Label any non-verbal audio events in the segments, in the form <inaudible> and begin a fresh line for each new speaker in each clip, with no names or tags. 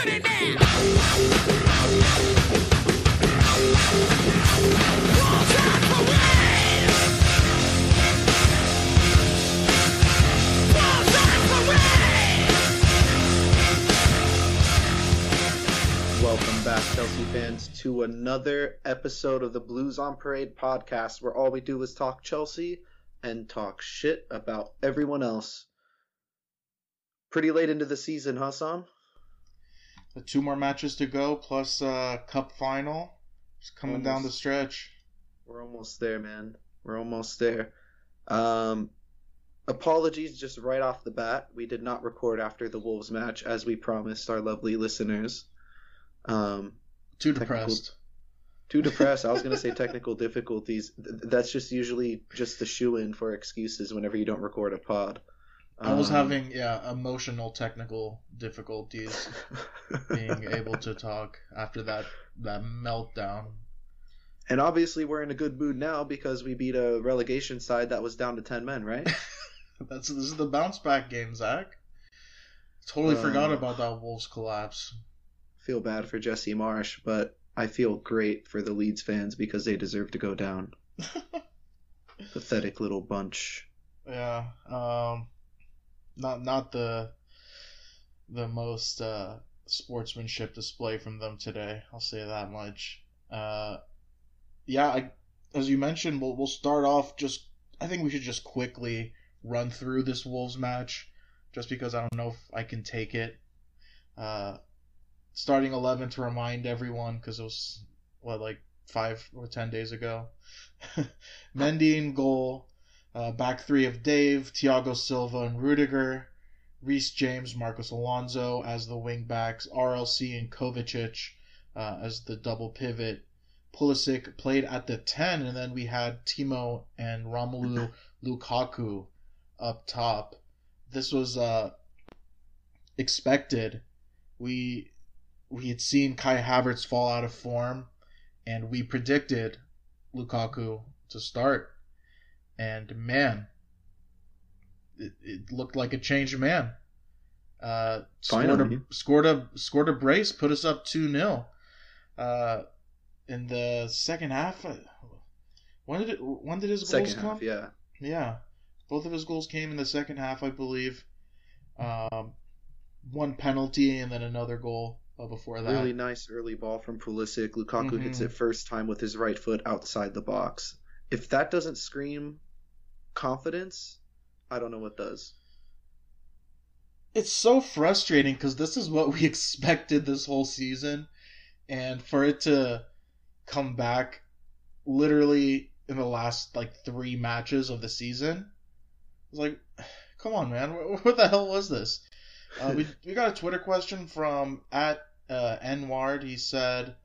Welcome back, Chelsea fans, to another episode of the Blues on Parade podcast, where all we do is talk Chelsea and talk shit about everyone else. Pretty late into the season?
The two more matches to go, plus uh, cup final. It's coming down the stretch.
We're almost there, man. We're almost there. Um, apologies just right off the bat. We did not record after the Wolves match, as we promised our lovely listeners. Um,
Too depressed.
too depressed. I was going to say technical <laughs> difficulties. That's just usually just the shoe in for excuses whenever you don't record a pod.
I was
Um,
having yeah emotional technical difficulties <laughs> being able to talk after that that meltdown.
And obviously, we're in a good mood now because we beat a relegation side that was down to 10 men, right? <laughs>
That's this is the bounce back game, Zach. Totally
Uh,
forgot about that Wolves collapse.
feel bad for Jesse Marsch, but I feel great for the Leeds fans because they deserve to go down. <laughs> Pathetic little bunch.
Yeah, um, not not the the most uh, sportsmanship display from them today. I'll say that much. Uh, yeah, I, as you mentioned, we'll we'll start off just. I think we should just quickly run through this Wolves match, just because I don't know if I can take it. Uh, starting eleven to remind everyone because it was what like five or ten days ago. <laughs> Mendy in goal. Uh, back three of Dave, Thiago Silva, and Rudiger. Reece James, Marcos Alonso as the wing backs. RLC and Kovacic uh, as the double pivot. Pulisic played at the 10, and then we had Timo and Romelu Lukaku up top. This was uh, expected. We we had seen Kai Havertz fall out of form, and we predicted Lukaku to start and man, it, it looked like a changed man. Uh, scored a scored a scored a brace, put us up two 0 Uh, in the second half. uh, When did it? When did his goals
Second
come?
yeah.
Yeah, both of his goals came in the second half, I believe. Um, one penalty and then another goal uh, before that.
Really nice early ball from Pulisic. Lukaku hits
Mhm.
it first time with his right foot outside the box. If that doesn't scream confidence, I don't know what does.
it's so frustrating because this is what <laughs> we expected this whole season, and for it to come back literally in the last like three matches of the season, it's like, <sighs> come on, man, what, what the hell was this? Uh, we <laughs> we got a Twitter question from at uh, Nward. He said,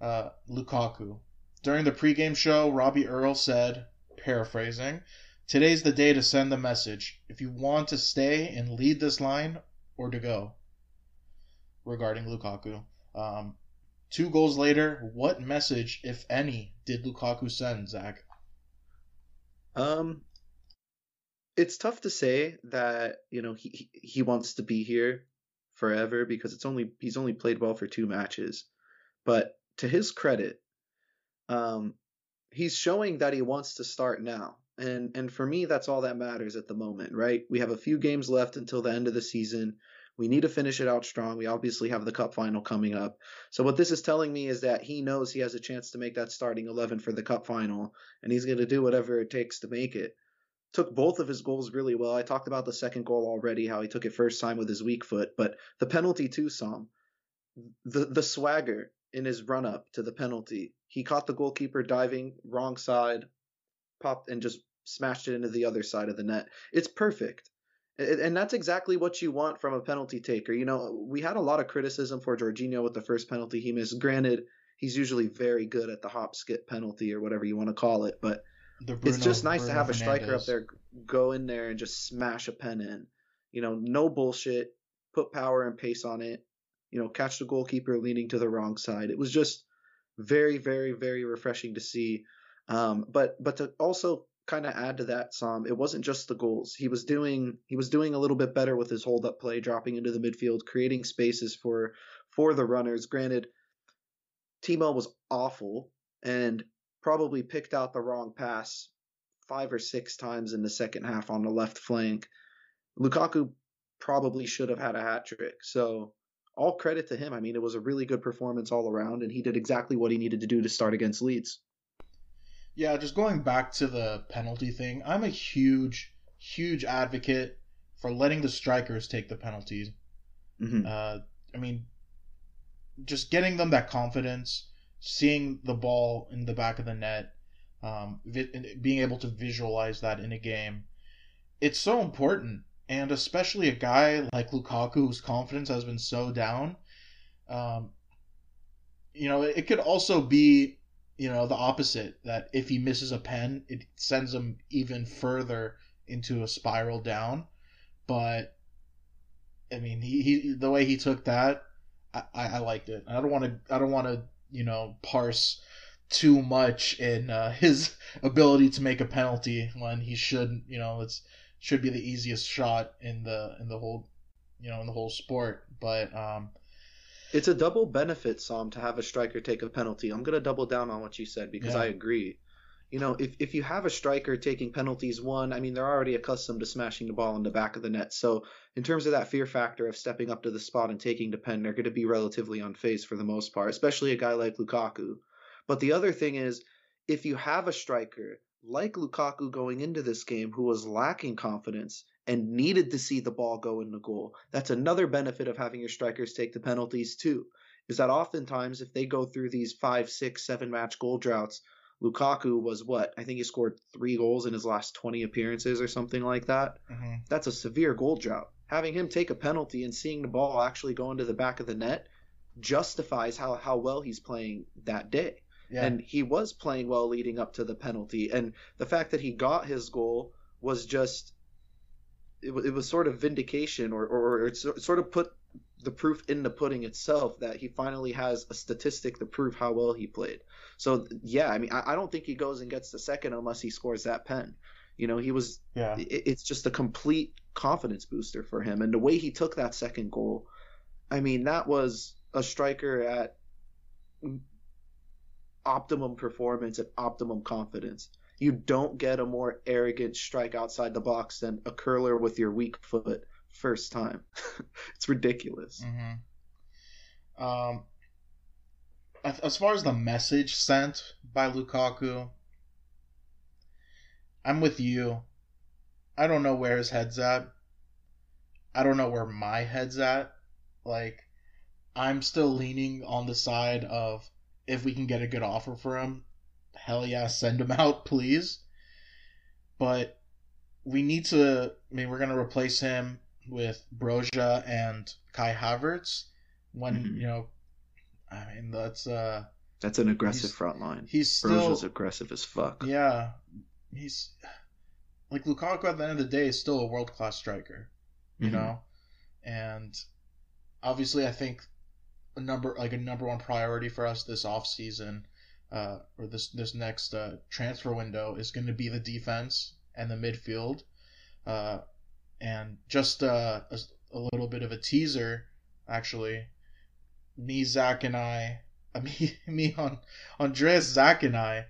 uh, Lukaku. During the pregame show, Robbie Earle said, paraphrasing, Today's the day to send the message. If you want to stay and lead this line or to go. Regarding Lukaku. Um, two goals later, what message, if any, did Lukaku send, Zach?
Um, it's tough to say that you know he he- he wants to be here forever because it's only he's only played well for two matches, but to his credit, um, he's showing that he wants to start now, and and for me that's all that matters at the moment, right? We have a few games left until the end of the season. We need to finish it out strong. We obviously have the cup final coming up. So what this is telling me is that he knows he has a chance to make that starting 11 for the cup final and he's going to do whatever it takes to make it. Took both of his goals really well. I talked about the second goal already, how he took it first time with his weak foot, but the penalty too, Sam. The the swagger in his run up to the penalty. He caught the goalkeeper diving wrong side, popped and just smashed it into the other side of the net. It's perfect. And that's exactly what you want from a penalty taker. You know, we had a lot of criticism for Jorginho with the first penalty he missed. Granted, he's usually very good at the hop skip penalty or whatever you want to call it, but
The
it's just
Bruno-
nice to
Bruno
have a striker up there go in there and just smash a pen in. You know, no bullshit. Put power and pace on it. You know, catch the goalkeeper leaning to the wrong side. It was just very, very, very refreshing to see. Um, but but to also kind of add to that, Sam, it wasn't just the goals. He was doing he was doing a little bit better with his hold up play, dropping into the midfield, creating spaces for for the runners. Granted, Timo was awful and probably picked out the wrong pass five or six times in the second half on the left flank. Lukaku probably should have had a hat trick. So all credit to him. I mean, it was a really good performance all around, and he did exactly what he needed to do to start against Leeds.
Yeah, just going back to the penalty thing, I'm a huge, huge advocate for letting the strikers take the penalties.
Mhm.
Uh, I mean, just getting them that confidence, seeing the ball in the back of the net, um, vi- being able to visualize that in a game, it's so important. And especially a guy like Lukaku, whose confidence has been so down, um, you know, it could also be, you know, the opposite. That if he misses a pen, it sends him even further into a spiral down. But I mean, he, he the way he took that, I, I liked it. I don't want to I don't want to you know parse too much in uh, <laughs> his ability to make a penalty when he should you know it's should be the easiest shot in the in the whole you know in the whole sport. But um,
It's a double benefit, Sam, to have a striker take a penalty. I'm gonna double down on what you said because
Yeah.
I agree. You know, if if you have a striker taking penalties, one, I mean, they're already accustomed to smashing the ball in the back of the net. So in terms of that fear factor of stepping up to the spot and taking the pen, they're going to be relatively unfazed for the most part, especially a guy like Lukaku. But the other thing is, if you have a striker like Lukaku going into this game who was lacking confidence and needed to see the ball go in the goal, that's another benefit of having your strikers take the penalties too. Is that oftentimes if they go through these five, six, seven match goal droughts, Lukaku was what? I think he scored three goals in his last 20 appearances or something like that.
mhm.
That's a severe goal drought. Having him take a penalty and seeing the ball actually go into the back of the net justifies how, how well he's playing that day.
Yeah,
And he was playing well leading up to the penalty. And the fact that he got his goal was just, it, it was sort of vindication or, or, or it sort of put the proof in the pudding itself that he finally has a statistic to prove how well he played. So, yeah, I mean, I, I don't think he goes and gets the second unless he scores that pen. You know, he was
yeah.
it- it's just a complete confidence booster for him. And the way he took that second goal, I mean, that was a striker at optimum performance and optimum confidence. You don't get a more arrogant strike outside the box than a curler with your weak foot first time. <laughs> it's ridiculous.
hmm Um, as far as the message sent by Lukaku, I'm with you. I don't know where his head's at. I don't know where my head's at. Like, I'm still leaning on the side of if we can get a good offer for him, hell yeah, send him <laughs> out, please. But we need to. I mean, we're gonna replace him with Broja and Kai Havertz. When
Mhm.
you know, I mean, that's uh,
That's an aggressive front line.
he's still
Broja's aggressive as fuck.
yeah, he's like Lukaku at the end of the day is still a world class striker, you
Mhm.
know, and obviously I think a number like a number one priority for us this off season, uh, or this this next uh, transfer window is going to be the defense and the midfield, uh, and just uh, a, a little bit of a teaser, actually. Me, Zach, and I, uh, <laughs> me, me on Andreas, Zach, and I,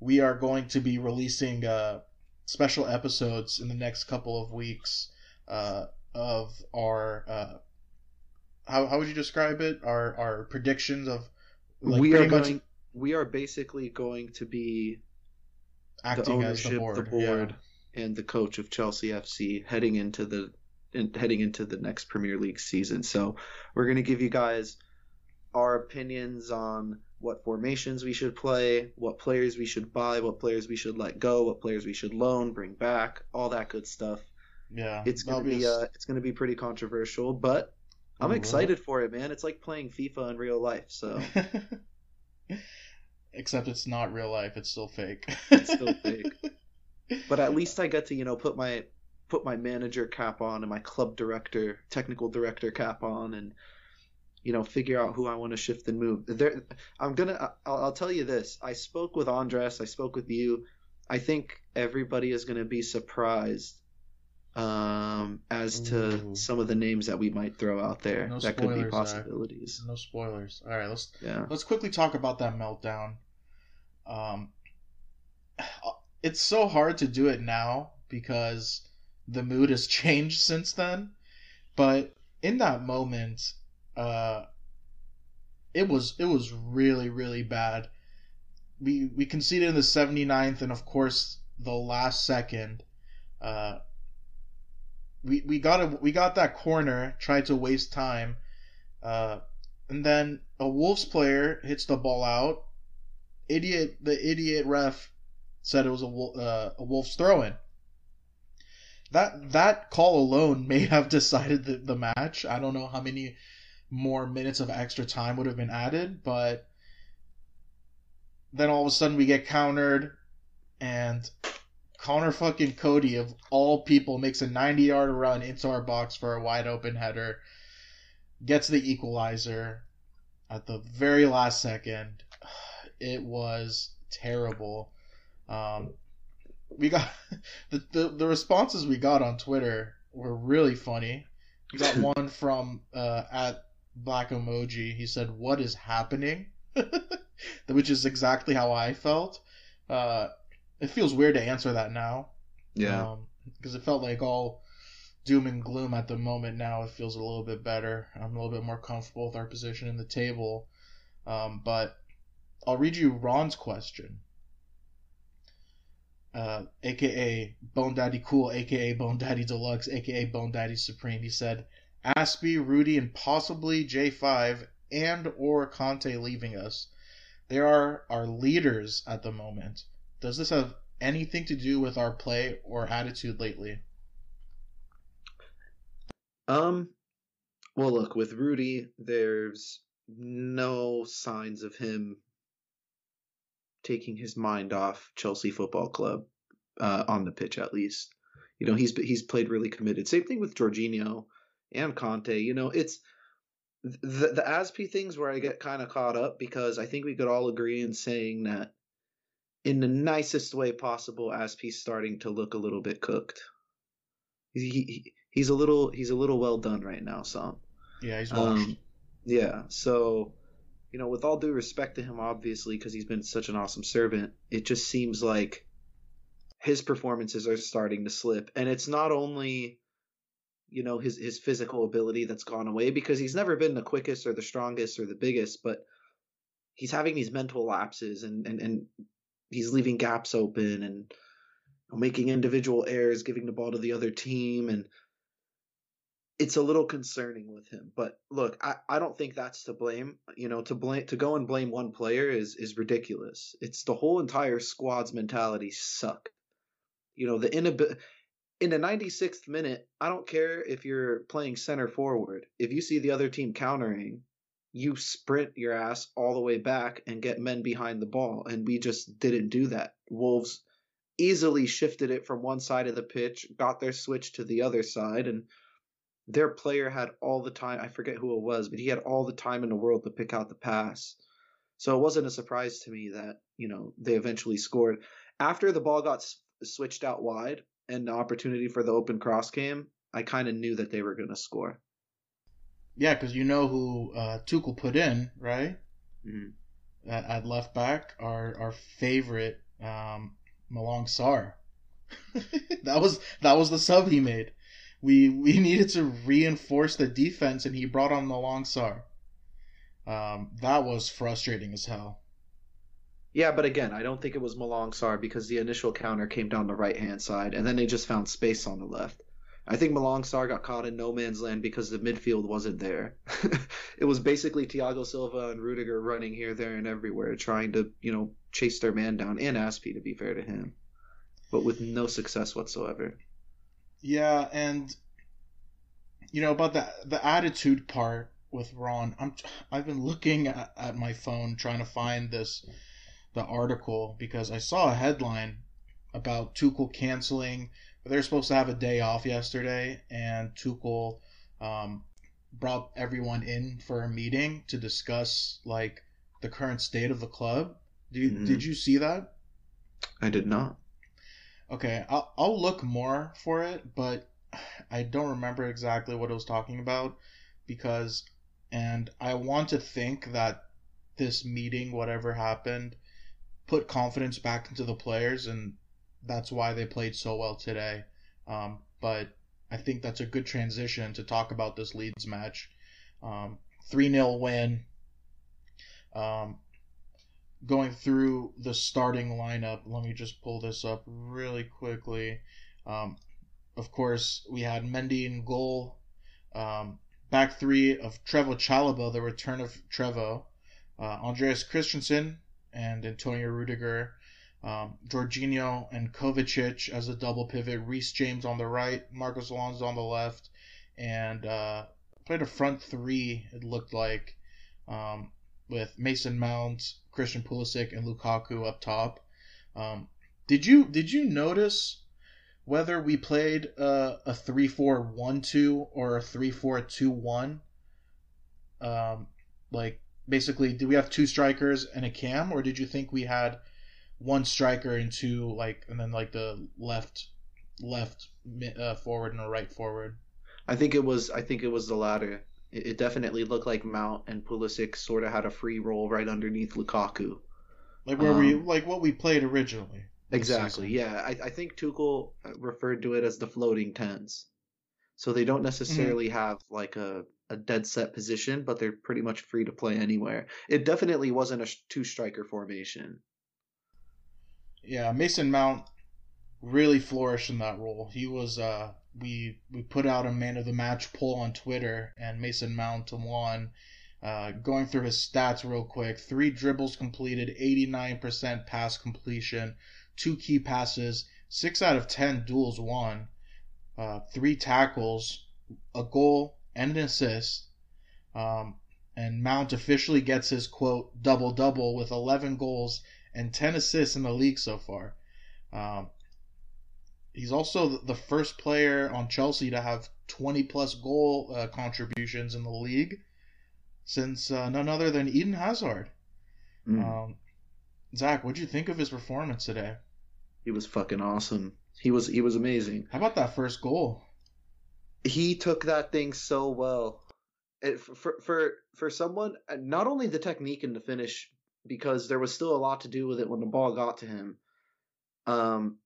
we are going to be releasing uh, special episodes in the next couple of weeks uh, of our uh, how how would you describe it? Our our predictions of like
we are
pretty much
going. We are basically going to be the
acting as the board.
the board, and the coach of Chelsea FC heading into the in, heading into the next Premier League season. So we're going to give you guys our opinions on what formations we should play, what players we should buy, what players we should let go, what players we should loan, bring back, all that good stuff.
Yeah, yeah.
It's going to
That'll
be
a-
uh, it's going to be pretty controversial, but I'm
Ooh,
excited for it, man. It's like playing FIFA in real life. So <laughs>
Except it's not real life; it's still fake.
It's still <laughs> fake. but at least I get to you know put my put my manager cap on and my club director technical director cap on and you know figure out who I want to shift and move there I'm gonna I'll, I'll tell you this I spoke with Andres I spoke with you I think everybody is going to be surprised um, as to
Ooh.
some of the names that we might throw out there
No
that could be
spoilers, Zach.
possibilities.
No spoilers. All right, let's
Yeah.
let's quickly talk about that meltdown. Um, it's so hard to do it now because the mood has <laughs> changed since then. But in that moment, uh, it was it was really really bad. We we conceded in the 79th, and of course the last second. Uh, we we got a, we got that corner, tried to waste time, uh, and then a Wolves player hits the ball out. Idiot, the idiot ref said it was a uh, a Wolves throw in. That that call alone <laughs> may have decided the, the match. I don't know how many more minutes of extra time would have been added, but then all of a sudden we get countered, and Conor fucking Coady of all people makes a 90 yard run into our box for a wide open header, gets the equalizer at the very last second. <sighs> It was terrible. Um, we got <laughs> the, the the responses we got on Twitter were really funny. We got <laughs> one from uh, at Black Emoji. He said, "What is happening?" <laughs> Which is exactly how I felt. Uh, it feels weird to answer that now.
Yeah.
Because it felt like all doom and gloom at the moment. Now it feels a little bit better. I'm a little bit more comfortable with our position in the table. Um, but I'll read you Ron's question. Uh, AKA Bone Daddy Cool, AKA Bone Daddy Deluxe, AKA Bone Daddy Supreme. He said, Azpi, Rudy, and possibly J5 and or Conte leaving us. They are our leaders at the moment. Does this have anything to do with our play or attitude lately?
Um, well, look, with Rudy, there's no signs of him taking his mind off Chelsea Football Club uh, on the pitch, at least. You know, he's he's played really committed. Same thing with Jorginho and Conte. You know, it's the the Azpi things where I get kind of caught up because I think we could all agree in saying that in the nicest way possible, Azpi's starting to look a little bit cooked. He, he he's a little he's a little well done right now, Sam.
Yeah, he's washed.
Um, yeah, so you know, with all due respect to him, obviously, because he's been such an awesome servant, it just seems like his performances are starting to slip, and it's not only you know his his physical ability that's gone away because he's never been the quickest or the strongest or the biggest, but he's having these mental lapses and and and he's leaving gaps open and making individual errors, giving the ball to the other team, and it's a little concerning with him. But look, I, I don't think that's to blame. You know, to blame to go and blame one player is is ridiculous. It's the whole entire squad's mentality suck. You know, the inabi- in the 96th minute, I don't care if you're playing center forward. If you see the other team countering, you sprint your ass all the way back and get men behind the ball. And we just didn't do that. Wolves easily shifted it from one side of the pitch, got their switch to the other side, and their player had all the time. I forget who it was, but he had all the time in the world to pick out the pass. So it wasn't a surprise to me that, you know, they eventually scored. After the ball got s- switched out wide and the opportunity for the open cross came, I kind of knew that they were going to score.
Yeah, because you know who uh, Tuchel put in, right?
Mhm.
At, at left back, our our favorite um, Malang Sarr. <laughs> that was that was the sub he made. We we <laughs> needed to reinforce the defense, and he brought on Malang Sarr. Um, that was frustrating as hell.
Yeah, but again, I don't think it was Malang Sarr because the initial counter came down the right hand side, and then they just found space on the left. I think Malang Sarr got caught in no man's land because the midfield wasn't there. <laughs> it was basically Thiago Silva and Rudiger running here, there, and everywhere, trying to, you know, chase their man down, and Azpi, to be fair to him, but with no success whatsoever.
Yeah, and you know about the the attitude part with Ron. I'm I've been looking at, at my phone trying to find this the article because I saw a headline about Tuchel canceling. They were supposed to have a day off yesterday, and Tuchel um, brought everyone in for a meeting to discuss like the current state of the club. You,
Mhm.
Did you see that?
I did not.
Okay, I'll, I'll look more for it, but I don't remember exactly what it was talking about because, and I want to think that this meeting, whatever happened, put confidence back into the players, and that's why they played so well today. Um, but I think that's a good transition to talk about this Leeds match. Um, 3 0 win. Um, going through the starting lineup, let me just pull this up really quickly. Um, of course, we had Mendy in goal. Back three of Trevoh Chalobah, the return of Trevoh. Uh, Andreas Christensen and Antonio Rudiger. Um, Jorginho and Kovacic as a double pivot. Reece James on the right. Marcos Alonso on the left. And uh, played a front three, it looked like, um, with Mason Mount, Christian Pulisic, and Lukaku up top. Um, did you did you notice whether we played a 3-4-1-2 or a 3-4-2-1? Um, like basically, did we have two strikers and a cam, or did you think we had one striker and two like, and then like the left left uh, forward and a right forward?
I think it was I think it was the latter. It, it definitely looked like Mount and Pulisic sort of had a free role right underneath Lukaku.
Like where we
Um,
like what we played originally.
Exactly.
season.
Yeah, I, I think Tuchel referred to it as the floating tens. So they don't necessarily have like a, a dead set position, but they're pretty much free to play anywhere. It definitely wasn't a two striker formation.
Yeah, Mason Mount really flourished in that role. He was uh we we put out a man of the match poll on Twitter and Mason Mount won. Uh, going through his stats real quick, three dribbles completed, 89% pass completion, two key passes, six out of 10 duels won, uh, three tackles, a goal, and an assist. Um, and Mount officially gets his quote double double with 11 goals and 10 assists in the league so far. Um, he's also the first player on Chelsea to have 20 plus goal uh, contributions in the league since uh, none other than Eden Hazard.
Mm.
Um, Zach, what'd you think of his performance today?
he was fucking awesome. He was he was amazing.
How about that first goal?
he took that thing so well. It, for for for someone, not only the technique and the finish, because there was still a lot to do with it when the ball got to him. Um,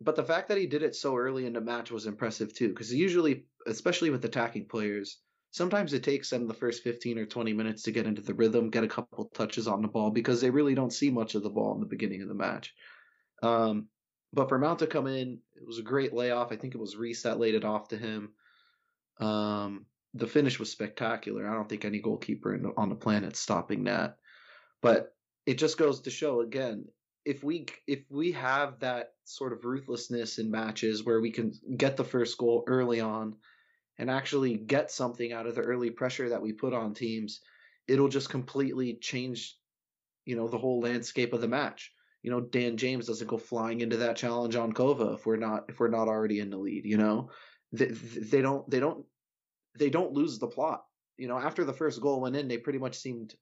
but the fact that he did it so early in the match was impressive too, because usually, especially with attacking players, sometimes it takes them the first fifteen or twenty minutes to get into the rhythm, get a couple touches on the ball, because they really don't see much of the ball in the beginning of the match. Um, but for Mount to come in, it was a great layoff. I think it was Reece that laid it off to him. Um, the finish was spectacular. I don't think any goalkeeper on the planet stopping that. But it just goes to show again, if we if we have that sort of ruthlessness in matches where we can get the first goal early on and actually get something out of the early pressure that we put on teams, it'll just completely change, you know, the whole landscape of the match. You know, Dan James doesn't go flying into that challenge on Kova if we're not if we're not already in the lead. You know, they, they don't they don't they don't lose the plot. You know, after the first goal went in, they pretty much seemed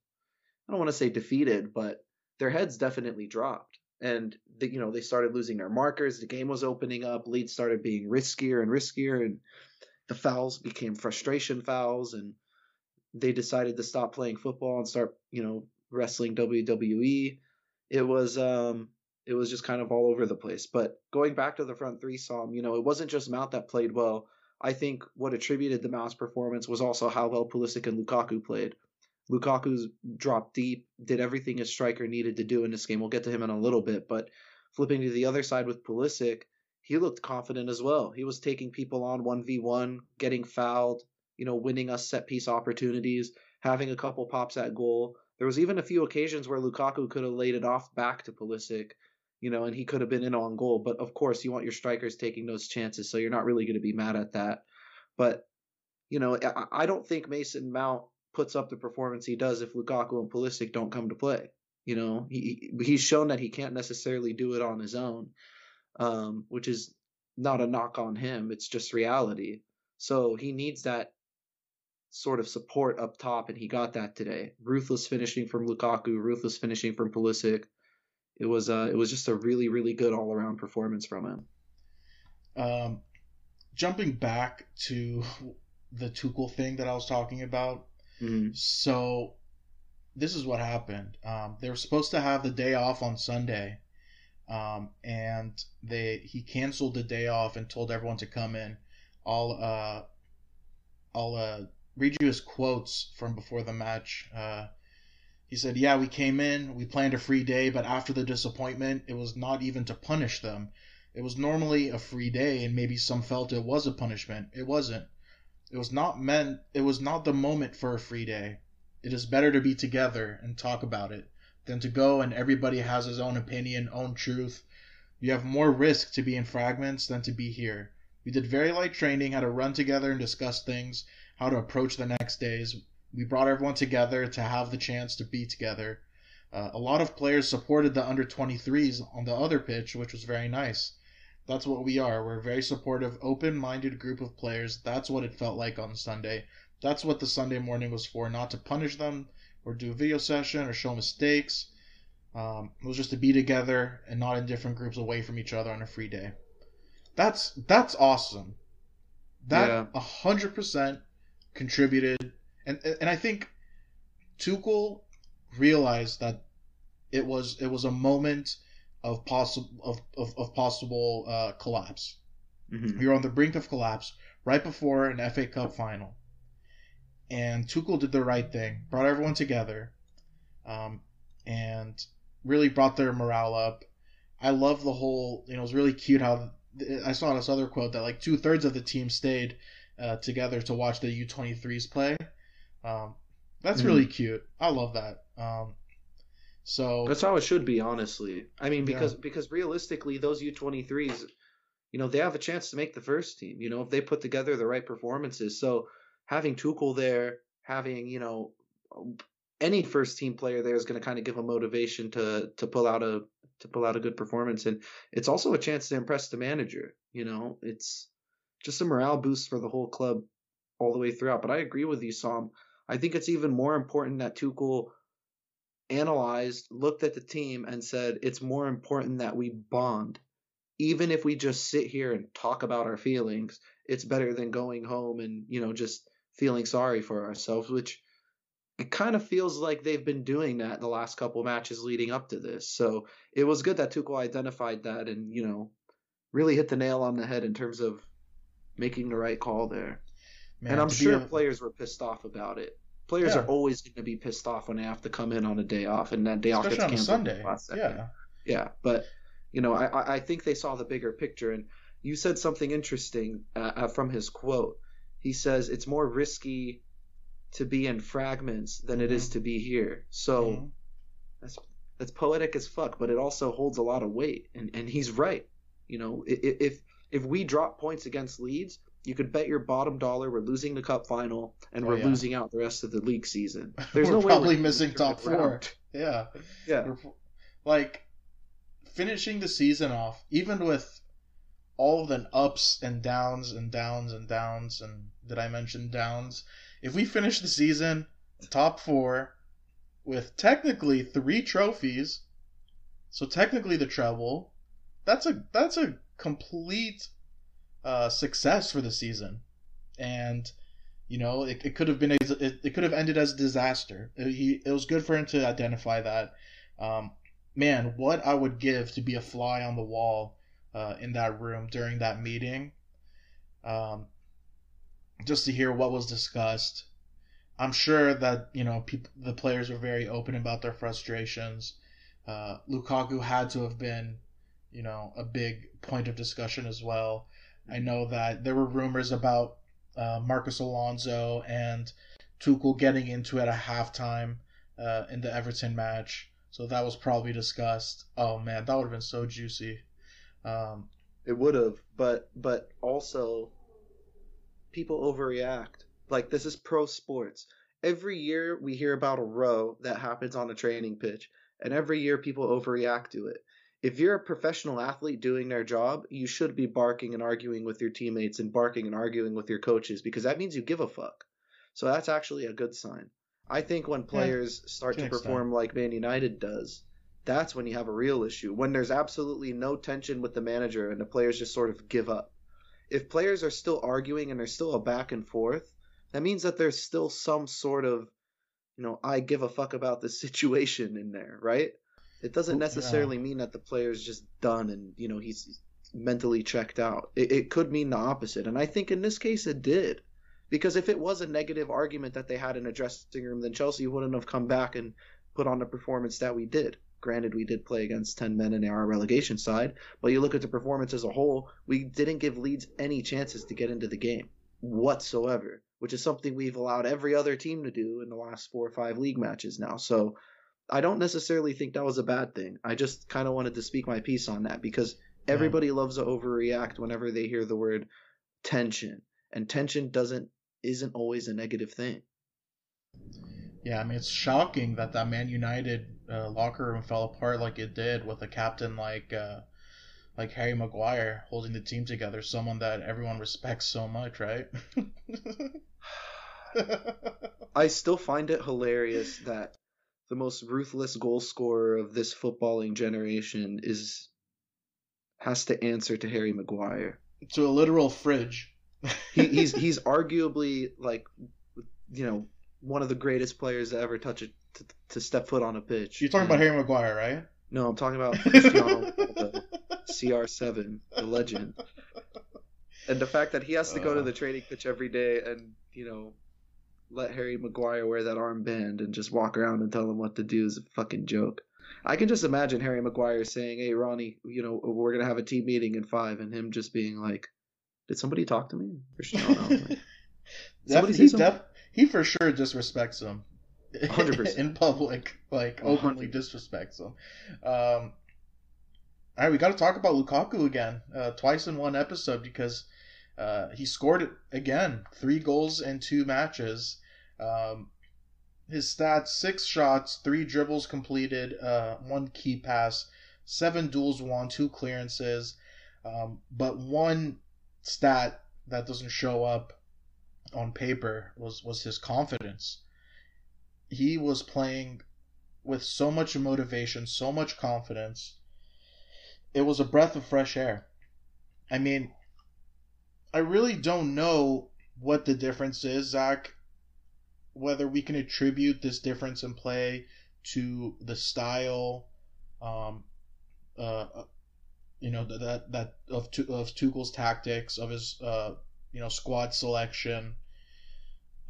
I don't want to say defeated, but their heads definitely dropped. And they, you know, they started losing their markers. The game was opening up. Leeds started being riskier and riskier, and the fouls became frustration fouls. And they decided to stop playing football and start, you know, wrestling WWE. It was um it was just kind of all over the place. But going back to the front three, Sam, you know, it wasn't just Mount that played well. I think what attributed the Mount's performance was also how well Pulisic and Lukaku played. Lukaku's dropped deep, did everything a striker needed to do in this game. We'll get to him in a little bit, but flipping to the other side with Pulisic, he looked confident as well. He was taking people on 1v1, getting fouled, you know, winning us set piece opportunities, having a couple pops at goal. There was even a few occasions where Lukaku could have laid it off back to Pulisic, you know, and he could have been in on goal. But of course, you want your strikers taking those chances, so you're not really going to be mad at that. But you know, I, I don't think Mason Mount puts up the performance he does if Lukaku and Pulisic don't come to play. You know, he he's shown that he can't necessarily do it on his own, um, which is not a knock on him. It's just reality. So he needs that sort of support up top, and he got that today. Ruthless finishing from Lukaku, ruthless finishing from Pulisic. It was uh, it was just a really really good all around performance from him.
Um, jumping back to the Tuchel thing that I was talking about.
Mhm.
So, this is what happened. Um, they were supposed to have the day off on Sunday, um, and they he canceled the day off and told everyone to come in. I'll uh, I'll uh, read you his quotes from before the match. Uh, he said, "Yeah, we came in, we planned a free day, but after the disappointment, it was not even to punish them. It was normally a free day, and maybe some felt it was a punishment. It wasn't. It was not meant. It was not the moment for a free day. It is better to be together and talk about it than to go and everybody has his own opinion, own truth. You have more risk to be in fragments than to be here. We did very light training, how to run together and discuss things, how to approach the next days. We brought everyone together to have the chance to be together. Uh, a lot of players supported the under 23s on the other pitch, which was very nice. That's what we are. We're a very supportive, open minded group of players. That's what it felt like on Sunday. That's what the Sunday morning was for, not to punish them or do a video session or show mistakes. Um, it was just to be together and not in different groups away from each other on a free day. That's that's awesome. That a hundred percent contributed, and and I think Tuchel realized that it was it was a moment of possible of, of, of possible uh, collapse.
Mhm.
We were on the brink of collapse right before an FA Cup final. And Tuchel did the right thing, brought everyone together, um, and really brought their morale up. I love the whole, you know, it was really cute how I saw this other quote that like two thirds of the team stayed uh, together to watch the U23s play. Um, that's
Mhm.
really cute. I love that. Um, so
That's how it should be, honestly. I mean,
Yeah.
because because realistically, those U23s, you know, they have a chance to make the first team. You know, if they put together the right performances. So having Tuchel there, having you know, any first team player there is going to kind of give a motivation to to pull out a to pull out a good performance, and it's also a chance to impress the manager. You know, it's just a morale boost for the whole club all the way throughout. But I agree with you, Sam. I think it's even more important that Tuchel analyzed, looked at the team, and said it's more important that we bond. Even if we just sit here and talk about our feelings, it's better than going home and, you know, just feeling sorry for ourselves, which it kind of feels like they've been doing that the last couple matches leading up to this. So it was good that Tuchel identified that and, you know, really hit the nail on the head in terms of making the right call there.
man,
and I'm sure
a-
players were pissed off about it. Players
Yeah.
are always going to be pissed off when they have to come in on a day off, and that day off gets
on
canceled. at
Sunday.
the last second.
Yeah.
yeah. But you know, I I- think they saw the bigger picture, and you said something interesting uh, uh, from his quote. He says it's more risky to be in fragments than it is
Mhm.
to be here. So
Mhm.
that's that's poetic as fuck, but it also holds a lot of weight, and and he's right. You know, if if we drop points against Leeds, you could bet your bottom dollar we're losing the cup final and
Oh,
we're
yeah.
losing out the rest of the league season. <laughs> There's
We're
no way
probably
we're
missing top four.
around. <laughs>
Yeah.
Yeah,
We're- Like finishing the season off, even with all of the ups and downs and downs and downs, and did I mention downs? If we finish the season top four with technically three trophies, so technically the treble, that's a that's a complete uh, success for the season, and you know it, it could have been a, it, it could have ended as a disaster. It, he, it was good for him to identify that. Um, man, what I would give to be a fly on the wall uh, in that room during that meeting, um, just to hear what was discussed. I'm sure that you know the players were very open about their frustrations. Uh, Lukaku had to have been, you know, a big point of discussion as well. I know that there were rumors about uh, Marcos Alonso and Tuchel getting into it at halftime uh, in the Everton match, so that was probably discussed. Oh man, that would have been so juicy. Um,
it would have, but but also people overreact. Like this is pro sports. Every year we hear about a row that happens on a training pitch, and every year people overreact to it. If you're a professional athlete doing their job, you should be barking and arguing with your teammates and barking and arguing with your coaches because that means you give a fuck. So that's actually a good sign. I think when players start
to
to
an extent.
perform like Man United does, that's when you have a real issue. When there's absolutely no tension with the manager and the players just sort of give up. if players are still arguing and there's still a back and forth, that means that there's still some sort of, you know, I give a fuck about the <laughs> situation in there, right? It doesn't oh,
Yeah.
necessarily mean that the player's just done and, you know, he's mentally checked out. It, it could mean the opposite. And I think in this case it did. Because if it was a negative argument that they had in a dressing room, then Chelsea wouldn't have come back and put on the performance that we did. Granted, we did play against 10 men in our relegation side, but you look at the performance as a whole, we didn't give Leeds any chances to get into the game whatsoever, which is something we've allowed every other team to do in the last four or five league matches now. So I don't necessarily think that was a bad thing. I just kind of wanted to speak my piece on that because
Yeah.
everybody loves to overreact whenever they hear the word tension, and tension doesn't isn't always a negative thing.
Yeah, I mean it's shocking that that Man United uh, locker room fell apart like it did with a captain like uh, like Harry Maguire holding the team together, someone that everyone respects so much, right? <laughs> <sighs>
I still find it hilarious that the most ruthless goal scorer of this footballing generation is has to answer to Harry Maguire.
to a literal fridge.
He, he's <laughs> he's arguably like you know one of the greatest players to ever touch it to, to step foot on a pitch.
You're talking
And-
about Harry Maguire, right?
No, I'm talking about <laughs> Cristiano CR7, the legend. And the fact that he has to go to
Uh.
the training pitch every day and, you know, let Harry Maguire wear that armband and just walk around and tell him what to do is a fucking joke. I can just imagine Harry Maguire saying, "Hey Ronnie, you know, we're gonna have a team meeting in five, and him just being like, "Did somebody talk to me?" Like, <laughs> Somebody
Def- he, def- he for sure disrespects him.
100%. <laughs>
in public, like openly
100%.
disrespects him. Um, all right, we got to talk about Lukaku again, uh, twice in one episode because uh, he scored it again, three goals in two matches. Um, his stats: six shots, three dribbles completed, uh, one key pass, seven duels won, two clearances. Um, but one stat that doesn't show up on paper was was his confidence. He was playing with so much motivation, so much confidence. It was a breath of fresh air. I mean, I really don't know what the difference is, Zach. Whether we can attribute this difference in play to the style, um, uh, you know that that of of Tuchel's tactics, of his uh, you know squad selection.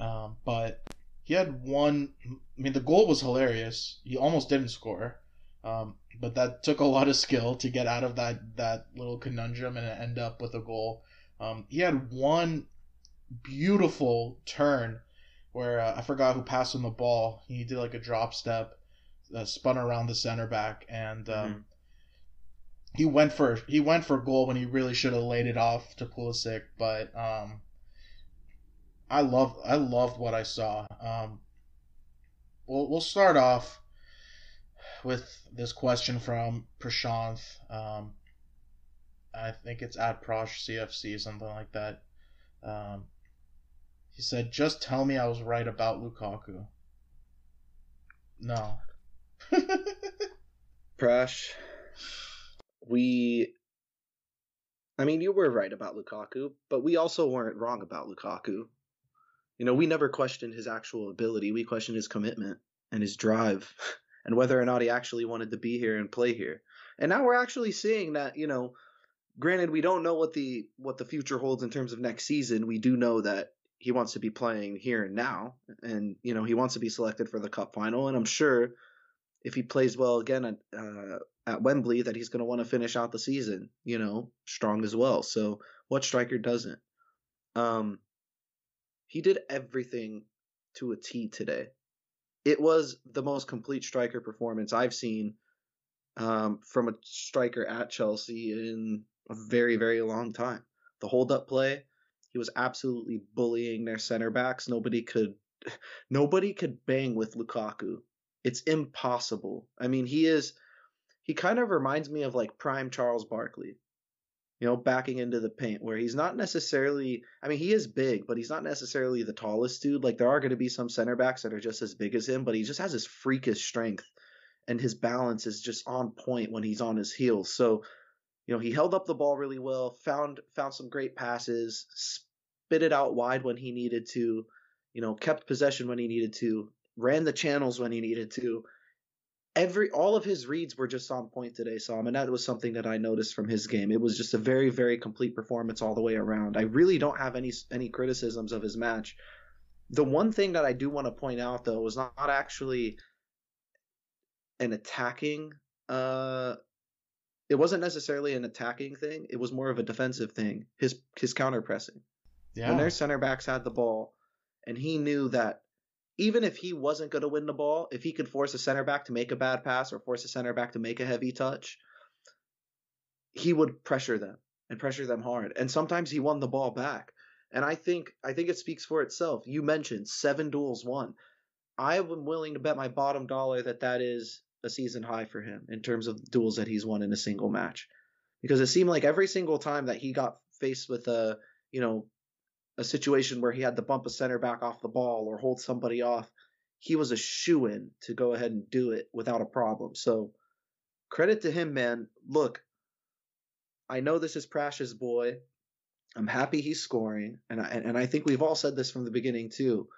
Um, but he had one. I mean, the goal was hilarious. He almost didn't score, um, but that took a lot of skill to get out of that that little conundrum and end up with a goal. Um, he had one beautiful turn where uh, I forgot who passed him the ball. He did like a drop step, uh, spun around the center back, and um,
Mhm.
he went for he went for goal when he really should have laid it off to Pulisic. But um, I love I loved what I saw. Um, we'll we'll start off with this question from Prashanth. Um, I think it's at Prosh CFC something like that. Um, he said, "Just tell me I was right about Lukaku." No. <laughs>
Prash, we. I mean, you were right about Lukaku, but we also weren't wrong about Lukaku. You know, we never questioned his actual ability. We questioned his commitment and his drive <laughs> and whether or not he actually wanted to be here and play here. And now we're actually seeing that, you know, granted we don't know what the what the future holds in terms of next season. We do know that he wants to be playing here and now and you know, he wants to be selected for the cup final and I'm sure if he plays well again at uh, at Wembley, that he's going to want to finish out the season, you know, strong as well. So what striker doesn't? Um, he did everything to a T today. It was the most complete striker performance I've seen um, from a striker at Chelsea in a very very long time. The hold up play, he was absolutely bullying their center backs. Nobody could <laughs> nobody could bang with Lukaku it's impossible. I mean, he is he kind of reminds me of like prime Charles Barkley. You know, backing into the paint where he's not necessarily I mean, he is big, but he's not necessarily the tallest dude. Like there are going to be some center backs that are just as big as him, but he just has this freakish strength and his balance is just on point when he's on his heels. So, you know, he held up the ball really well, found found some great passes, spit it out wide when he needed to, you know, kept possession when he needed to, ran the channels when he needed to. Every all of his reads were just on point today, Sam, and that was something that I noticed from his game. It was just a very, very complete performance all the way around. I really don't have any any criticisms of his match. The one thing that I do want to point out though was not, not actually an attacking uh it wasn't necessarily an attacking thing, it was more of a defensive thing. His his counter pressing.
Yeah.
When their center backs had the ball and he knew that even if he wasn't going to win the ball, if he could force a center back to make a bad pass or force a center back to make a heavy touch, he would pressure them and pressure them hard. And sometimes he won the ball back. And I think I think it speaks for itself. You mentioned seven duels won. I am willing to bet my bottom dollar that that is a season high for him in terms of duels that he's won in a single match. Because it seemed like every single time that he got faced with a, you know, a situation where he had to bump a center back off the ball or hold somebody off, he was a shoe in to go ahead and do it without a problem. So credit to him, man. Look, I know this is Prash's boy. I'm happy he's scoring, and I, and I think we've all said this from the beginning too.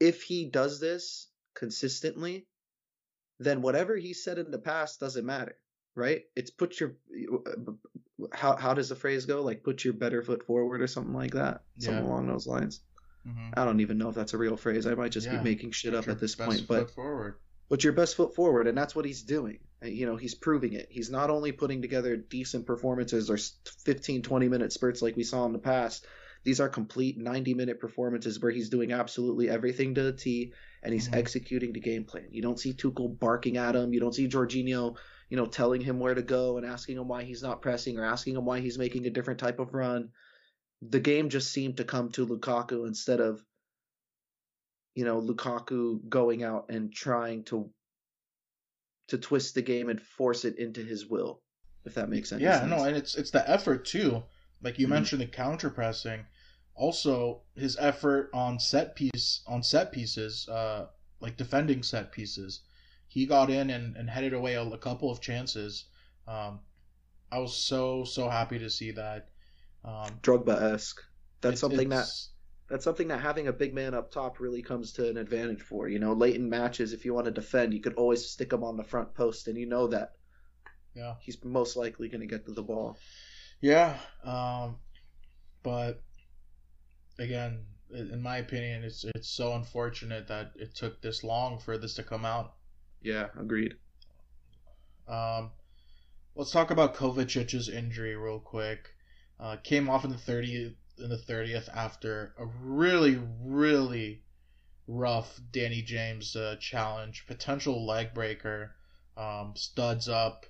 If he does this consistently, then whatever he said in the past doesn't matter, right? It's put your how how does the phrase go? Like put your better foot forward or something like that, something along those lines.
hmm
I don't even know if that's a real phrase. I might just
Yeah.
be making shit up at this point, but
forward.
put your best foot forward and that's what he's doing Uh, you know he's proving it he's not only putting together decent performances or 15 20 minute spurts like we saw in the past these are complete 90 minute performances where he's doing absolutely everything to the T and he's
Mhm.
executing the game plan you don't see Tuchel barking at him you don't see Jorginho you know telling him where to go and asking him why he's not pressing or asking him why he's making a different type of run the game just seemed to come to Lukaku instead of you know Lukaku going out and trying to to twist the game and force it into his will if that makes any
yeah,
sense.
no, and it's it's the effort too. Like you
Mhm.
mentioned the counter pressing. Also, his effort on set piece on set pieces, uh, like defending set pieces. He got in and, and headed away a, a couple of chances. Um, I was so so happy to see that. Um,
Drogba-esque. That's
it's-
something that that's something that having a big man up top really comes to an advantage for. You know, late in matches, if you want to defend, you could always stick him on the front post, and you know that
yeah.
he's most likely going to get to the ball.
Yeah, um, but again, in my opinion, it's it's so unfortunate that it took this long for this to come out.
Yeah, agreed.
Um, let's talk about Kovacic's injury real quick. Uh, came off in the 30th in the 30th after a really really rough Danny James uh, challenge, potential leg breaker, um, studs up.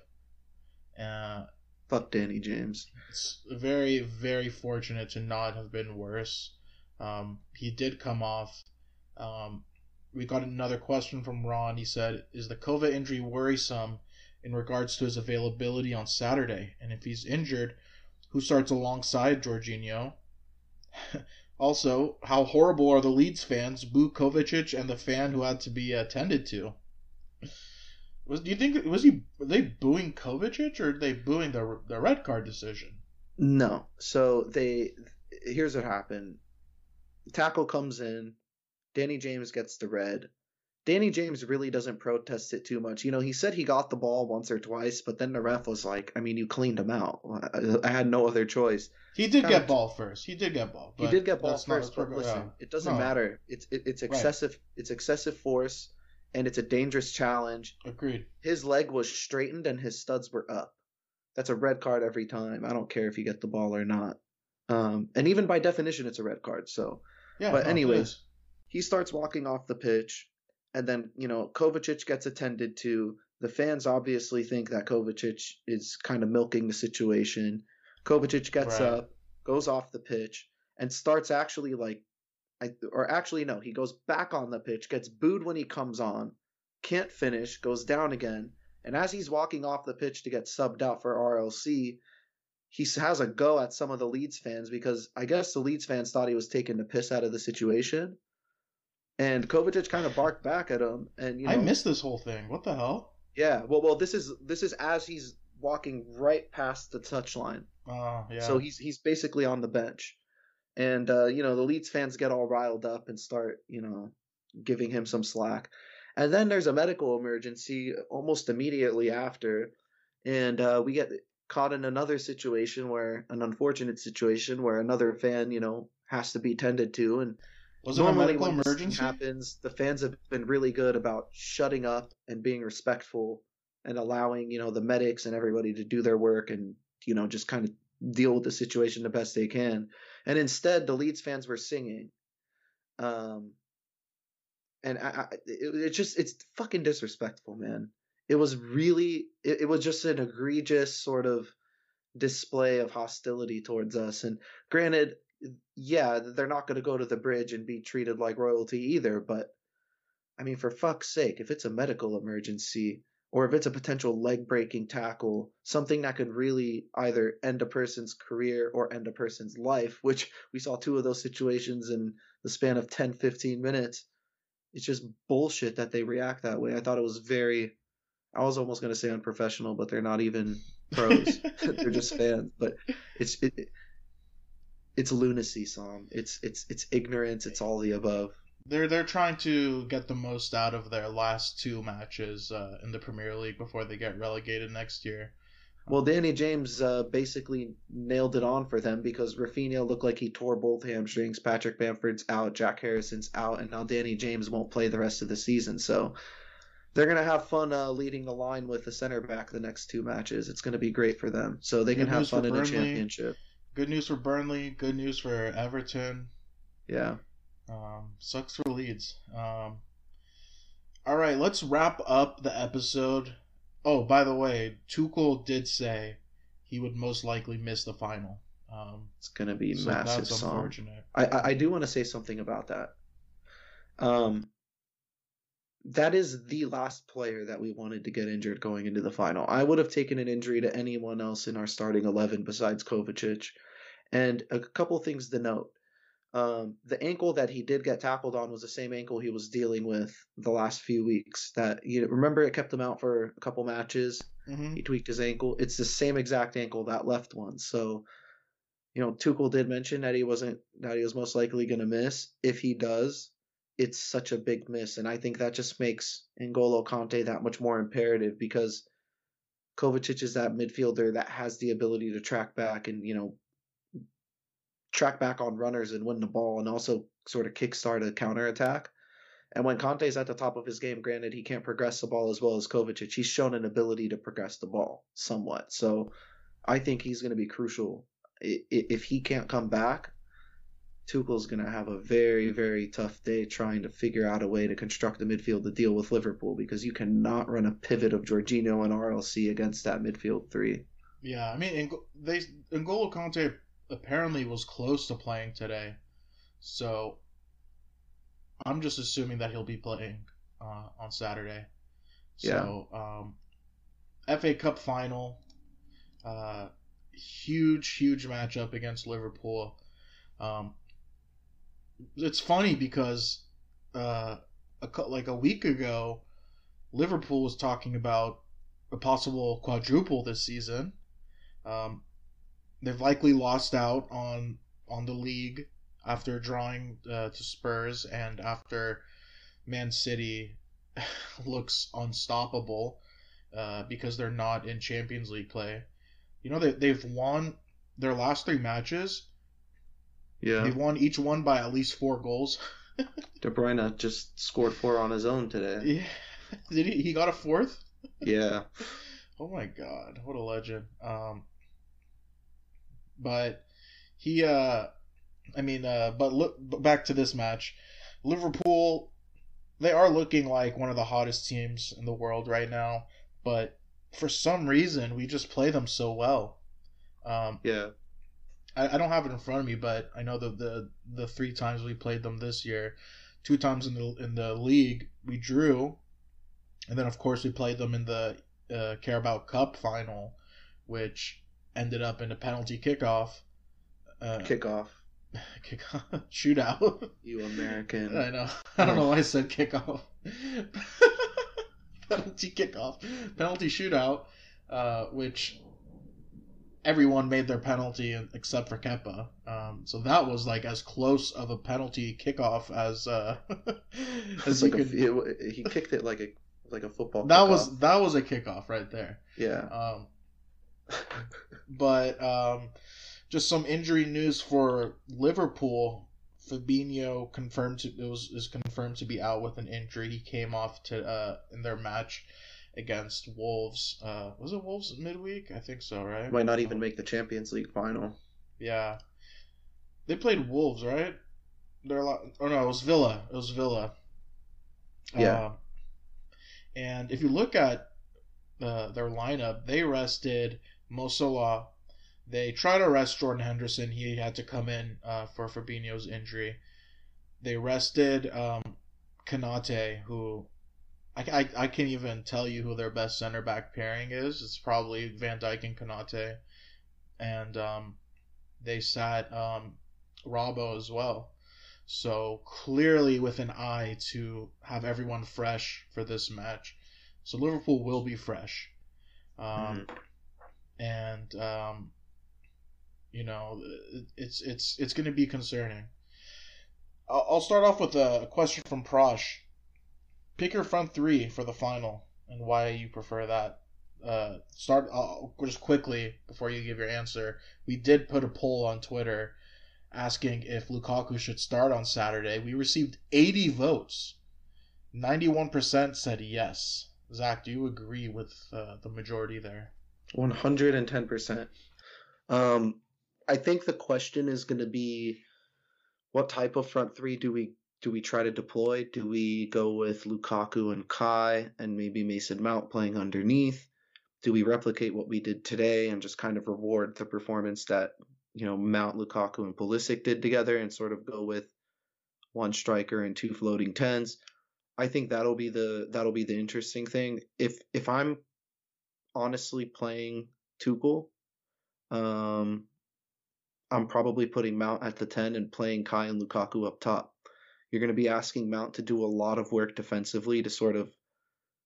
Uh,
Fuck Danny James.
it's very very fortunate to not have been worse. Um, he did come off. Um, we got another question from Ron. He said, "Is the Kova injury worrisome in regards to his availability on Saturday? And if he's injured, who starts alongside Jorginho?" <laughs> also, how horrible are the Leeds fans? Boo Kovacic and the fan who had to be attended to. Was do you think was he were they booing Kovacic or are they booing the the red card decision?
No. So they here's what happened. Tackle comes in. Danny James gets the red. Danny James really doesn't protest it too much. You know, he said he got the ball once or twice, but then the ref was like, I mean, you cleaned him out. I, I had no other choice.
He did
Kinda-
get ball first. He did get ball.
He did get ball first, but
yeah.
it doesn't
No.
matter. It's it, it's excessive. It's excessive force, and it's a dangerous challenge.
Agreed.
His leg was straightened and his studs were up. That's a red card every time. I don't care if you get the ball or not. Um, and even by definition, it's a red card. So
Yeah.
But
no,
anyways, he starts walking off the pitch, and then you know Kovacic gets attended to. The fans obviously think that Kovacic is kind of milking the situation. Kovacic gets
Right.
up, goes off the pitch, and starts actually like, I, or actually no, he goes back on the pitch, gets booed when he comes on, can't finish, goes down again, and as he's walking off the pitch to get subbed out for RLC, he has a go at some of the Leeds fans because I guess the Leeds fans thought he was taking the piss out of the situation. And Kovacic kind of barked back at him, and you know,
I missed this whole thing. What the hell?
yeah. Well, well, this is this is as he's walking right past the touchline.
Oh yeah.
So he's he's basically on the bench, and uh, you know the Leeds fans get all riled up and start you know giving him some slack, and then there's a medical emergency almost immediately after, and uh, we get caught in another situation where an unfortunate situation where another fan you know has to be tended to and
was a
normally
medical
when
emergency?
happens the fans have been really good about shutting up and being respectful and allowing you know the medics and everybody to do their work and you know just kind of deal with the situation the best they can and instead the leeds fans were singing um and I, I it, it just it's fucking disrespectful man. It was really it, it was just an egregious sort of display of hostility towards us and granted yeah they're not going to go to the bridge and be treated like royalty either but i mean for fuck's sake if it's a medical emergency or if it's a potential leg breaking tackle something that could really either end a person's career or end a person's life which we saw two of those situations in the span of 10 15 minutes it's just bullshit that they react that way. I thought it was very i was almost going to say unprofessional but they're not even pros. <laughs> <laughs> They're just fans but it's it, it- it's lunacy Sam. it's it's it's ignorance. It's all the above
They're they're trying to get the most out of their last two matches uh, in the Premier League before they get relegated next year.
well danny james uh, basically nailed it on for them because Raphinha looked like he tore both hamstrings patrick bamford's out jack harrison's out and now danny james won't play the rest of the season so they're going to have fun uh, leading the line with the center back the next two matches it's going to be great for them so they
Good
can have fun in the championship
Good news for Burnley. Good news for Everton.
yeah
Um, sucks for Leeds. Um, all right, let's wrap up the episode. Oh, by the way, Tuchel did say he would most likely miss the final. Um,
it's going to be
so
massive
that's unfortunate.
I, I I do want to say something about that. Um, that is the last player that we wanted to get injured going into the final. I would have taken an injury to anyone else in our starting eleven besides Kovacic. And a couple things to note. Um, the ankle that he did get tackled on was the same ankle he was dealing with the last few weeks. That you remember it kept him out for a couple matches
hmm
he tweaked his ankle. It's the same exact ankle that left one. So, you know, Tuchel did mention that he wasn't that he was most likely going to miss. If he does, it's such a big miss, and I think that just makes N'Golo Kanté that much more imperative because Kovacic is that midfielder that has the ability to track back and you know track back on runners and win the ball, and also sort of kickstart a counter attack. And when Kanté's at the top of his game, granted he can't progress the ball as well as Kovacic, he's shown an ability to progress the ball somewhat. So I think he's going to be crucial. If he can't come back, Tuchel's going to have a very, very tough day trying to figure out a way to construct a midfield to deal with Liverpool because you cannot run a pivot of Jorginho and RLC against that midfield three.
Yeah, I mean, they N'Golo Kanté apparently was close to playing today, so I'm just assuming that he'll be playing uh, on Saturday. So, um, FA Cup final, uh, huge, huge matchup against Liverpool. Um, it's funny because uh, a, like a week ago, Liverpool was talking about a possible quadruple this season. Um, they've likely lost out on on the league after drawing uh, to Spurs and after Man City <laughs> looks unstoppable uh, because they're not in Champions League play. You know they they've won their last three matches.
Yeah.
They've won each one by at least four goals. <laughs>
De Bruyne just scored four on his own today.
Yeah. <laughs> Did he? He got a fourth.
Yeah.
Oh my god, what a legend. Um but he uh I mean uh but look but back to this match. Liverpool they are looking like one of the hottest teams in the world right now, but for some reason we just play them so well. Um
Yeah.
I, I don't have it in front of me, but I know the the the three times we played them this year, two times in the in the league we drew, and then of course we played them in the uh, Carabao Cup final, which ended up in a penalty kickoff. Uh,
Kickoff. <laughs>
kickoff shootout.
You American.
I know. I don't know why I said kickoff. <laughs> penalty kickoff. Penalty shootout. uh, which everyone made their penalty except for Kepa. Um, so that was like as close of a penalty kickoff as uh, <laughs> as you
like a,
could.
it- he kicked it like a like a football.
That
kickoff.
was that was a kickoff right there.
yeah.
Um, but um, just some injury news for Liverpool. Fabinho confirmed to it was is confirmed to be out with an injury. He came off to uh in their match against Wolves. Uh, was it Wolves midweek? I think so, right?
Might not even make the Champions League final.
Yeah, they played Wolves, right? They're a lot. Oh no, it was Villa. It was Villa.
Yeah.
Um, and if you look at uh, their lineup, they rested Mo Salah. They tried to rest Jordan Henderson. He had to come in uh, for Fabinho's injury. They rested um, Konate, who I, I, I can't even tell you who their best center back pairing is. It's probably Van Dijk and Konate. And um, they sat um, Robbo as well. So clearly with an eye to have everyone fresh for this match. So Liverpool will be fresh. Um, and um, you know it's it's it's going to be concerning. I'll, start off with a question from Prosh. Pick your front three for the final and why you prefer that. Uh, start just quickly before you give your answer. We did put a poll on Twitter asking if Lukaku should start on Saturday. We received 80 votes. 91% said yes. Zach, do you agree with uh, the majority there?
One hundred and ten percent. Um, I think the question is going to be, what type of front three do we do we try to deploy? Do we go with Lukaku and Kai and maybe Mason Mount playing underneath? Do we replicate what we did today and just kind of reward the performance that you know Mount, Lukaku, and Pulisic did together and sort of go with one striker and two floating tens? I think that'll be the that'll be the interesting thing. If if I'm honestly playing Tuchel, um, I'm probably putting Mount at the 10 and playing Kai and Lukaku up top. You're going to be asking Mount to do a lot of work defensively to sort of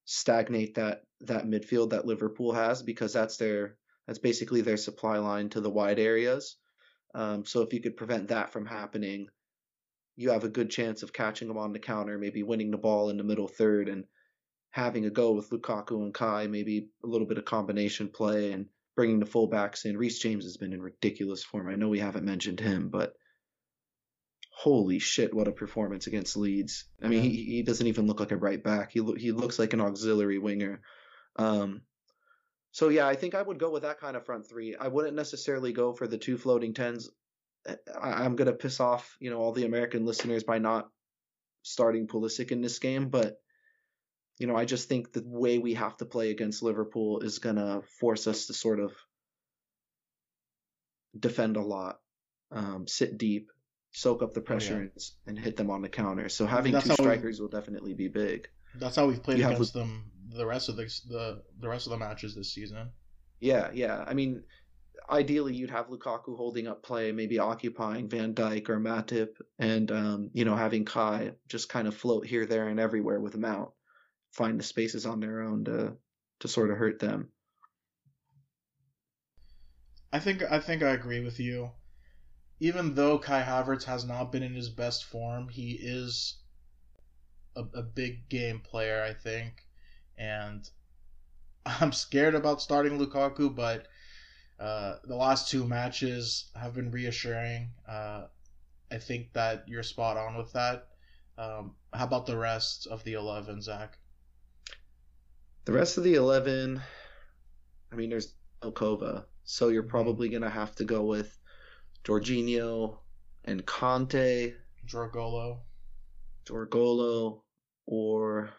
stagnate that that midfield that Liverpool has because that's their that's basically their supply line to the wide areas. Um, so if you could prevent that from happening, you have a good chance of catching them on the counter, maybe winning the ball in the middle third and having a go with Lukaku and Kai, maybe a little bit of combination play and bringing the fullbacks in. Reece James has been in ridiculous form. I know we haven't mentioned him, but holy shit, what a performance against Leeds. I mean, he, he doesn't even look like a right back. He, lo- he looks like an auxiliary winger. Um, so yeah, I think I would go with that kind of front three. I wouldn't necessarily go for the two floating tens. I, I'm gonna piss off, you know, all the American listeners by not starting Pulisic in this game, but you know, I just think the way we have to play against Liverpool is gonna force us to sort of defend a lot, um, sit deep, soak up the pressure,
yeah.
and, and hit them on the counter. So having
that's
two
we-
strikers will definitely be big.
That's how we've played
You have
against them the rest of the, the the rest of the matches this season.
Yeah, yeah. I mean, ideally you'd have Lukaku holding up play, maybe occupying Van Dijk or Matip, and um, you know having Kai just kind of float here, there, and everywhere with Mount, find the spaces on their own to to sort of hurt them.
I think I think I agree with you. Even though Kai Havertz has not been in his best form, he is a, a big game player, I think. And <laughs> I'm scared about starting Lukaku, but uh, the last two matches have been reassuring. Uh, I think that you're spot on with that. Um, how about the rest of the 11, Zach?
The rest of the eleven, I mean, there's Okova, so you're
Mhm.
probably gonna have to go with Jorginho and Kanté,
Jorgolo.
Dorgolo, or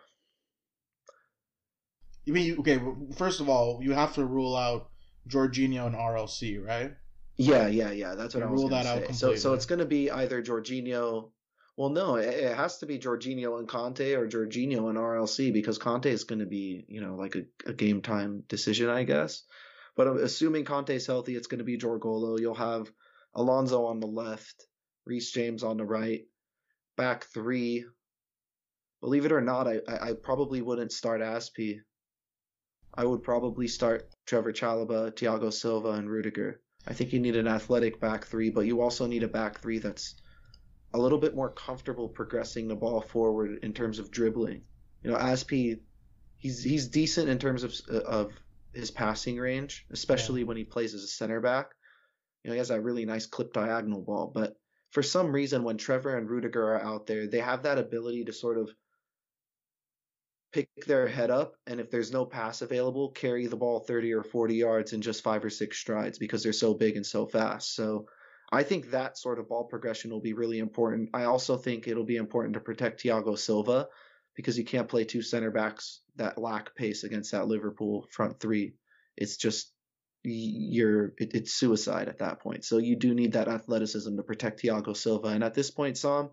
You mean okay? First of all, you have to rule out Jorginho and RLC, right?
Yeah, yeah, yeah. That's what
You
I was
rule that out
say. So, so it's gonna be either Jorginho. Well, no, it, has to be Jorginho and Kanté or Jorginho and RLC because Kanté is gonna be, you know, like a, a game time decision, I guess. But assuming Kanté's healthy, it's gonna be Jorgolo. You'll have Alonso on the left, Reece James on the right, back three. Believe it or not, I I, I probably wouldn't start Azpi. I would probably start Trevoh Chalobah, Thiago Silva, and Rudiger. I think you need an athletic back three, but you also need a back three that's a little bit more comfortable progressing the ball forward in terms of dribbling. You know, Azpi, he's he's decent in terms of of his passing range, especially when he plays as a center back. You know, he has that really nice clip diagonal ball, but for some reason, when Trevor and Rudiger are out there, they have that ability to sort of pick their head up, and if there's no pass available, carry the ball 30 or 40 yards in just five or six strides because they're so big and so fast. So I think that sort of ball progression will be really important. I also think it'll be important to protect Thiago Silva because you can't play two center backs that lack pace against that Liverpool front three. It's just you're it, it's suicide at that point. So you do need that athleticism to protect Thiago Silva. And at this point, Sam,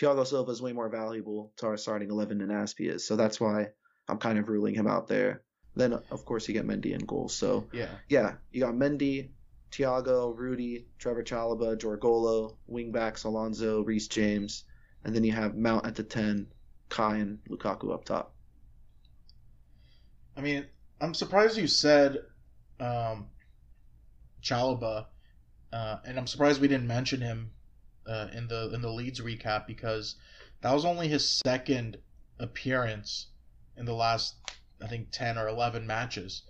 Thiago Silva is way more valuable to our starting eleven than Azpi is. So that's why I'm kind of ruling him out there. Then of course you get Mendy in goal. So
Yeah.
yeah, you got Mendy, Thiago, Rudy, Trevoh Chalobah, Jorgolo, wingbacks Alonso, Reece James, and then you have Mount at the ten, Kai and Lukaku up top.
I mean, I'm surprised you said um, Chalobah, uh, and I'm surprised we didn't mention him uh, in the in the Leeds recap because that was only his second appearance in the last I think ten or eleven matches.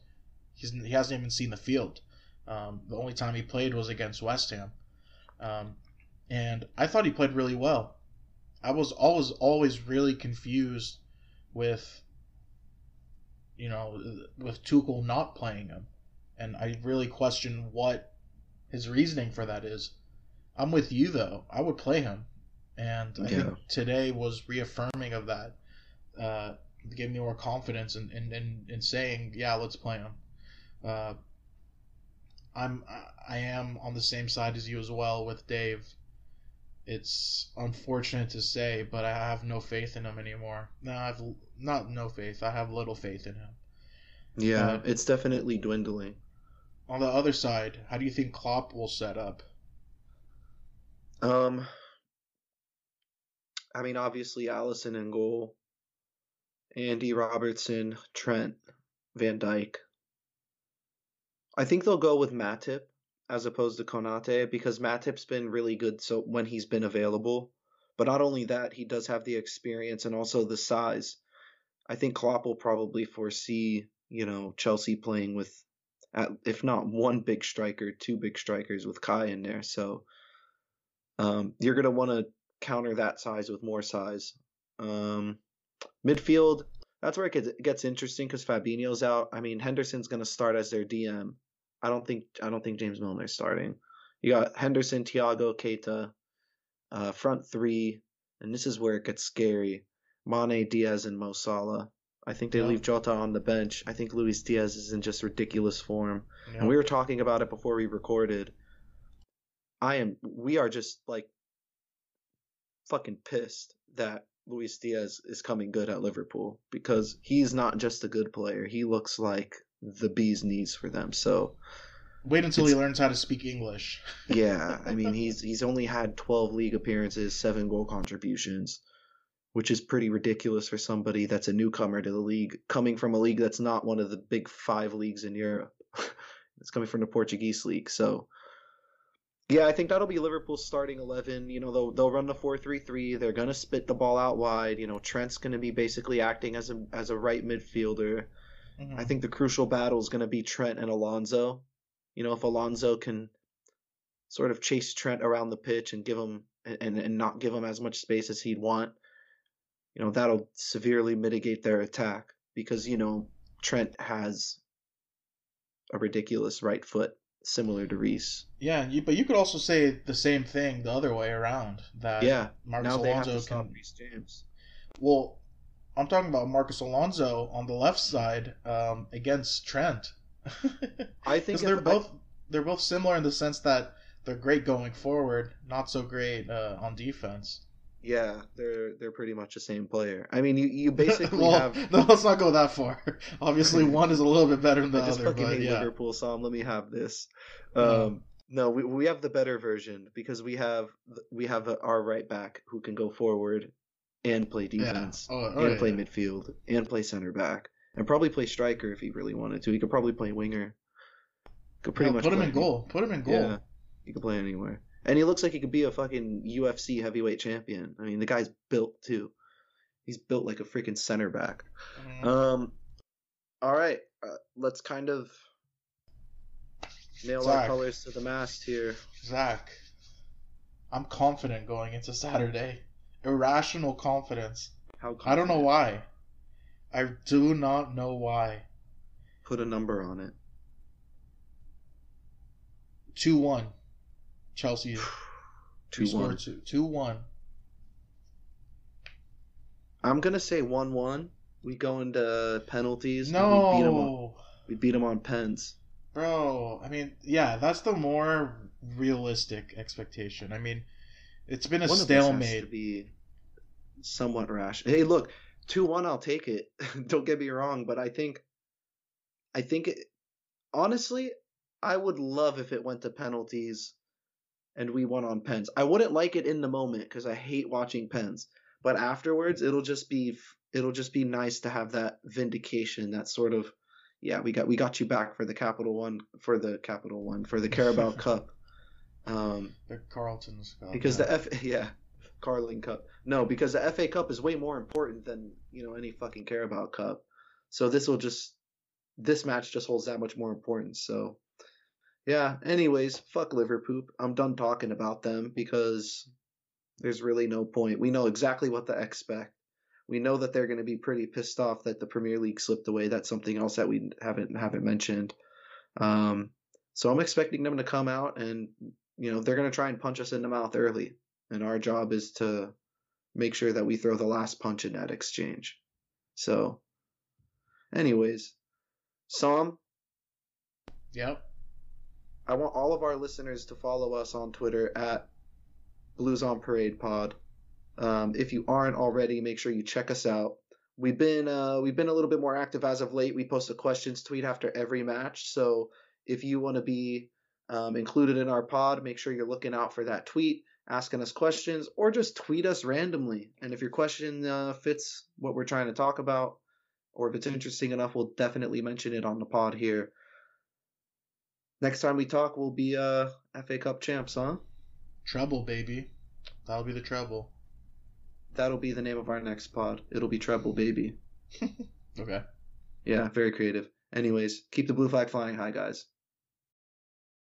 He's he hasn't even seen the field. Um, the only time he played was against West Ham, um, and I thought he played really well. I was always always really confused with you know with Tuchel not playing him, and I really question what his reasoning for that is. I'm with you though. I would play him, and I
Yeah.
think today was reaffirming of that. Uh, gave me more confidence in, in, in, in saying, yeah, let's play him. Uh, I'm I am on the same side as you as well with Dave. It's unfortunate to say, but I have no faith in him anymore. No, I've not no faith. I have little faith in him.
Yeah,
Uh,
it's definitely dwindling.
On the other side, how do you think Klopp will set up?
Um, I mean, obviously Alisson in goal, Andy Robertson, Trent, Van Dijk. I think they'll go with Matip as opposed to Konate because Matip's been really good so when he's been available. But not only that, he does have the experience and also the size. I think Klopp will probably foresee, you know, Chelsea playing with, at, if not one big striker, two big strikers with Kai in there. So um, you're going to want to counter that size with more size. Um, midfield, that's where it gets, it gets interesting because Fabinho's out. I mean, Henderson's going to start as their DM. I don't think I don't think James Milner's starting. You got Henderson, Thiago, Keita, uh, front three, and this is where it gets scary. Mane, Diaz, and Mo Salah. I think they
Yeah.
leave Jota on the bench. I think Luis Diaz is in just ridiculous form.
Know?
And we were talking about it before we recorded. I am we are just like fucking pissed that Luis Diaz is coming good at Liverpool because he's not just a good player. He looks like the bee's knees for them. So
Wait until he learns how to speak English. <laughs>
yeah, I mean he's he's only had 12 league appearances, 7 goal contributions, which is pretty ridiculous for somebody that's a newcomer to the league coming from a league that's not one of the big 5 leagues in Europe. <laughs> it's coming from the Portuguese league. So yeah, I think that'll be Liverpool's starting 11. You know, they'll they'll run the 4-3-3. They're going to spit the ball out wide. You know, Trent's going to be basically acting as a as a right midfielder.
Mhm.
I think the crucial battle is going to be Trent and Alonso. You know, if Alonso can sort of chase Trent around the pitch and give him and, and not give him as much space as he'd want, you know, that'll severely mitigate their attack because, you know, Trent has a ridiculous right foot similar to Reece.
Yeah, you, but you could also say the same thing the other way around. That
Yeah,
Marcus
now they have
Alonso can.
Reece James.
Well, I'm talking about Marcos Alonso on the left side um, against Trent. <laughs>
I think
they're
if-
both they're both similar in the sense that they're great going forward, not so great uh, on defense.
Yeah, they're they're pretty much the same player. I mean, you you basically <laughs>
well,
have <laughs>
no, let's not go that far. <laughs> Obviously, one is a little bit better than the
I just
other,
fucking
but
hate
yeah.
Liverpool, Sam. Let me have this.
Yeah.
Um, no, we we have the better version because we have we have our right back who can go forward and play
Yeah.
defense
Oh, oh,
and
yeah.
play midfield and play center back and probably play striker if he really wanted to. He could probably play winger. Could pretty much
put him in goal. Put him in goal.
Yeah, he could play anywhere, and he looks like he could be a fucking UFC heavyweight champion. I mean, the guy's built too. He's built like a freaking center back.
Mm,
Um, all right, uh, let's kind of nail our colors to the mast here.
Zach, I'm confident going into Saturday. Irrational confidence.
How
I don't know why. I do not know why.
Put a number on it.
2 1. Chelsea. <sighs>
Two one.
2 1.
I'm gonna say one one. We go into penalties. and We beat 'em on,
No.
we beat 'em on pens.
Bro, I mean, yeah, that's the more realistic expectation. I mean, it's been a
One of us has to
stalemate.
be somewhat rash. Hey, look, two one. I'll take it. <laughs> Don't get me wrong, but I think, I think, it, honestly, I would love if it went to penalties, and we won on pens. I wouldn't like it in the moment because I hate watching pens, but afterwards, it'll just be it'll just be nice to have that vindication, that sort of, yeah, we got we got you back for the capital one for the capital one for the Carabao <laughs> Cup. Um,
The Carlton's got
because
that.
the F <laughs> yeah Carling Cup no because the FA Cup is way more important than you know any fucking Carabao Cup so this will just this match just holds that much more importance so yeah anyways fuck Liverpool I'm done talking about them because there's really no point. We know exactly what to expect. We know that they're going to be pretty pissed off that the Premier League slipped away. That's something else that we haven't haven't mentioned. Um so I'm expecting them to come out and you know they're going to try and punch us in the mouth early. And our job is to make sure that we throw the last punch in that exchange. So anyways Sam
Yep.
I want all of our listeners to follow us on Twitter at Blues on Parade Pod. Um, if you aren't already, make sure you check us out. We've been uh, we've been a little bit more active as of late. We post a questions tweet after every match, so if you want to be um, included in our pod, make sure you're looking out for that tweet, asking us questions, or just tweet us randomly. And if your question uh, fits what we're trying to talk about, or if it's interesting enough, we'll definitely mention it on the pod here. Next time we talk, we'll be uh, FA Cup champs, huh?
Treble, baby. That'll be the treble.
That'll be the name of our next pod. It'll be Treble Baby. <laughs>
Okay.
Yeah, very creative. Anyways, keep the blue flag flying high, guys.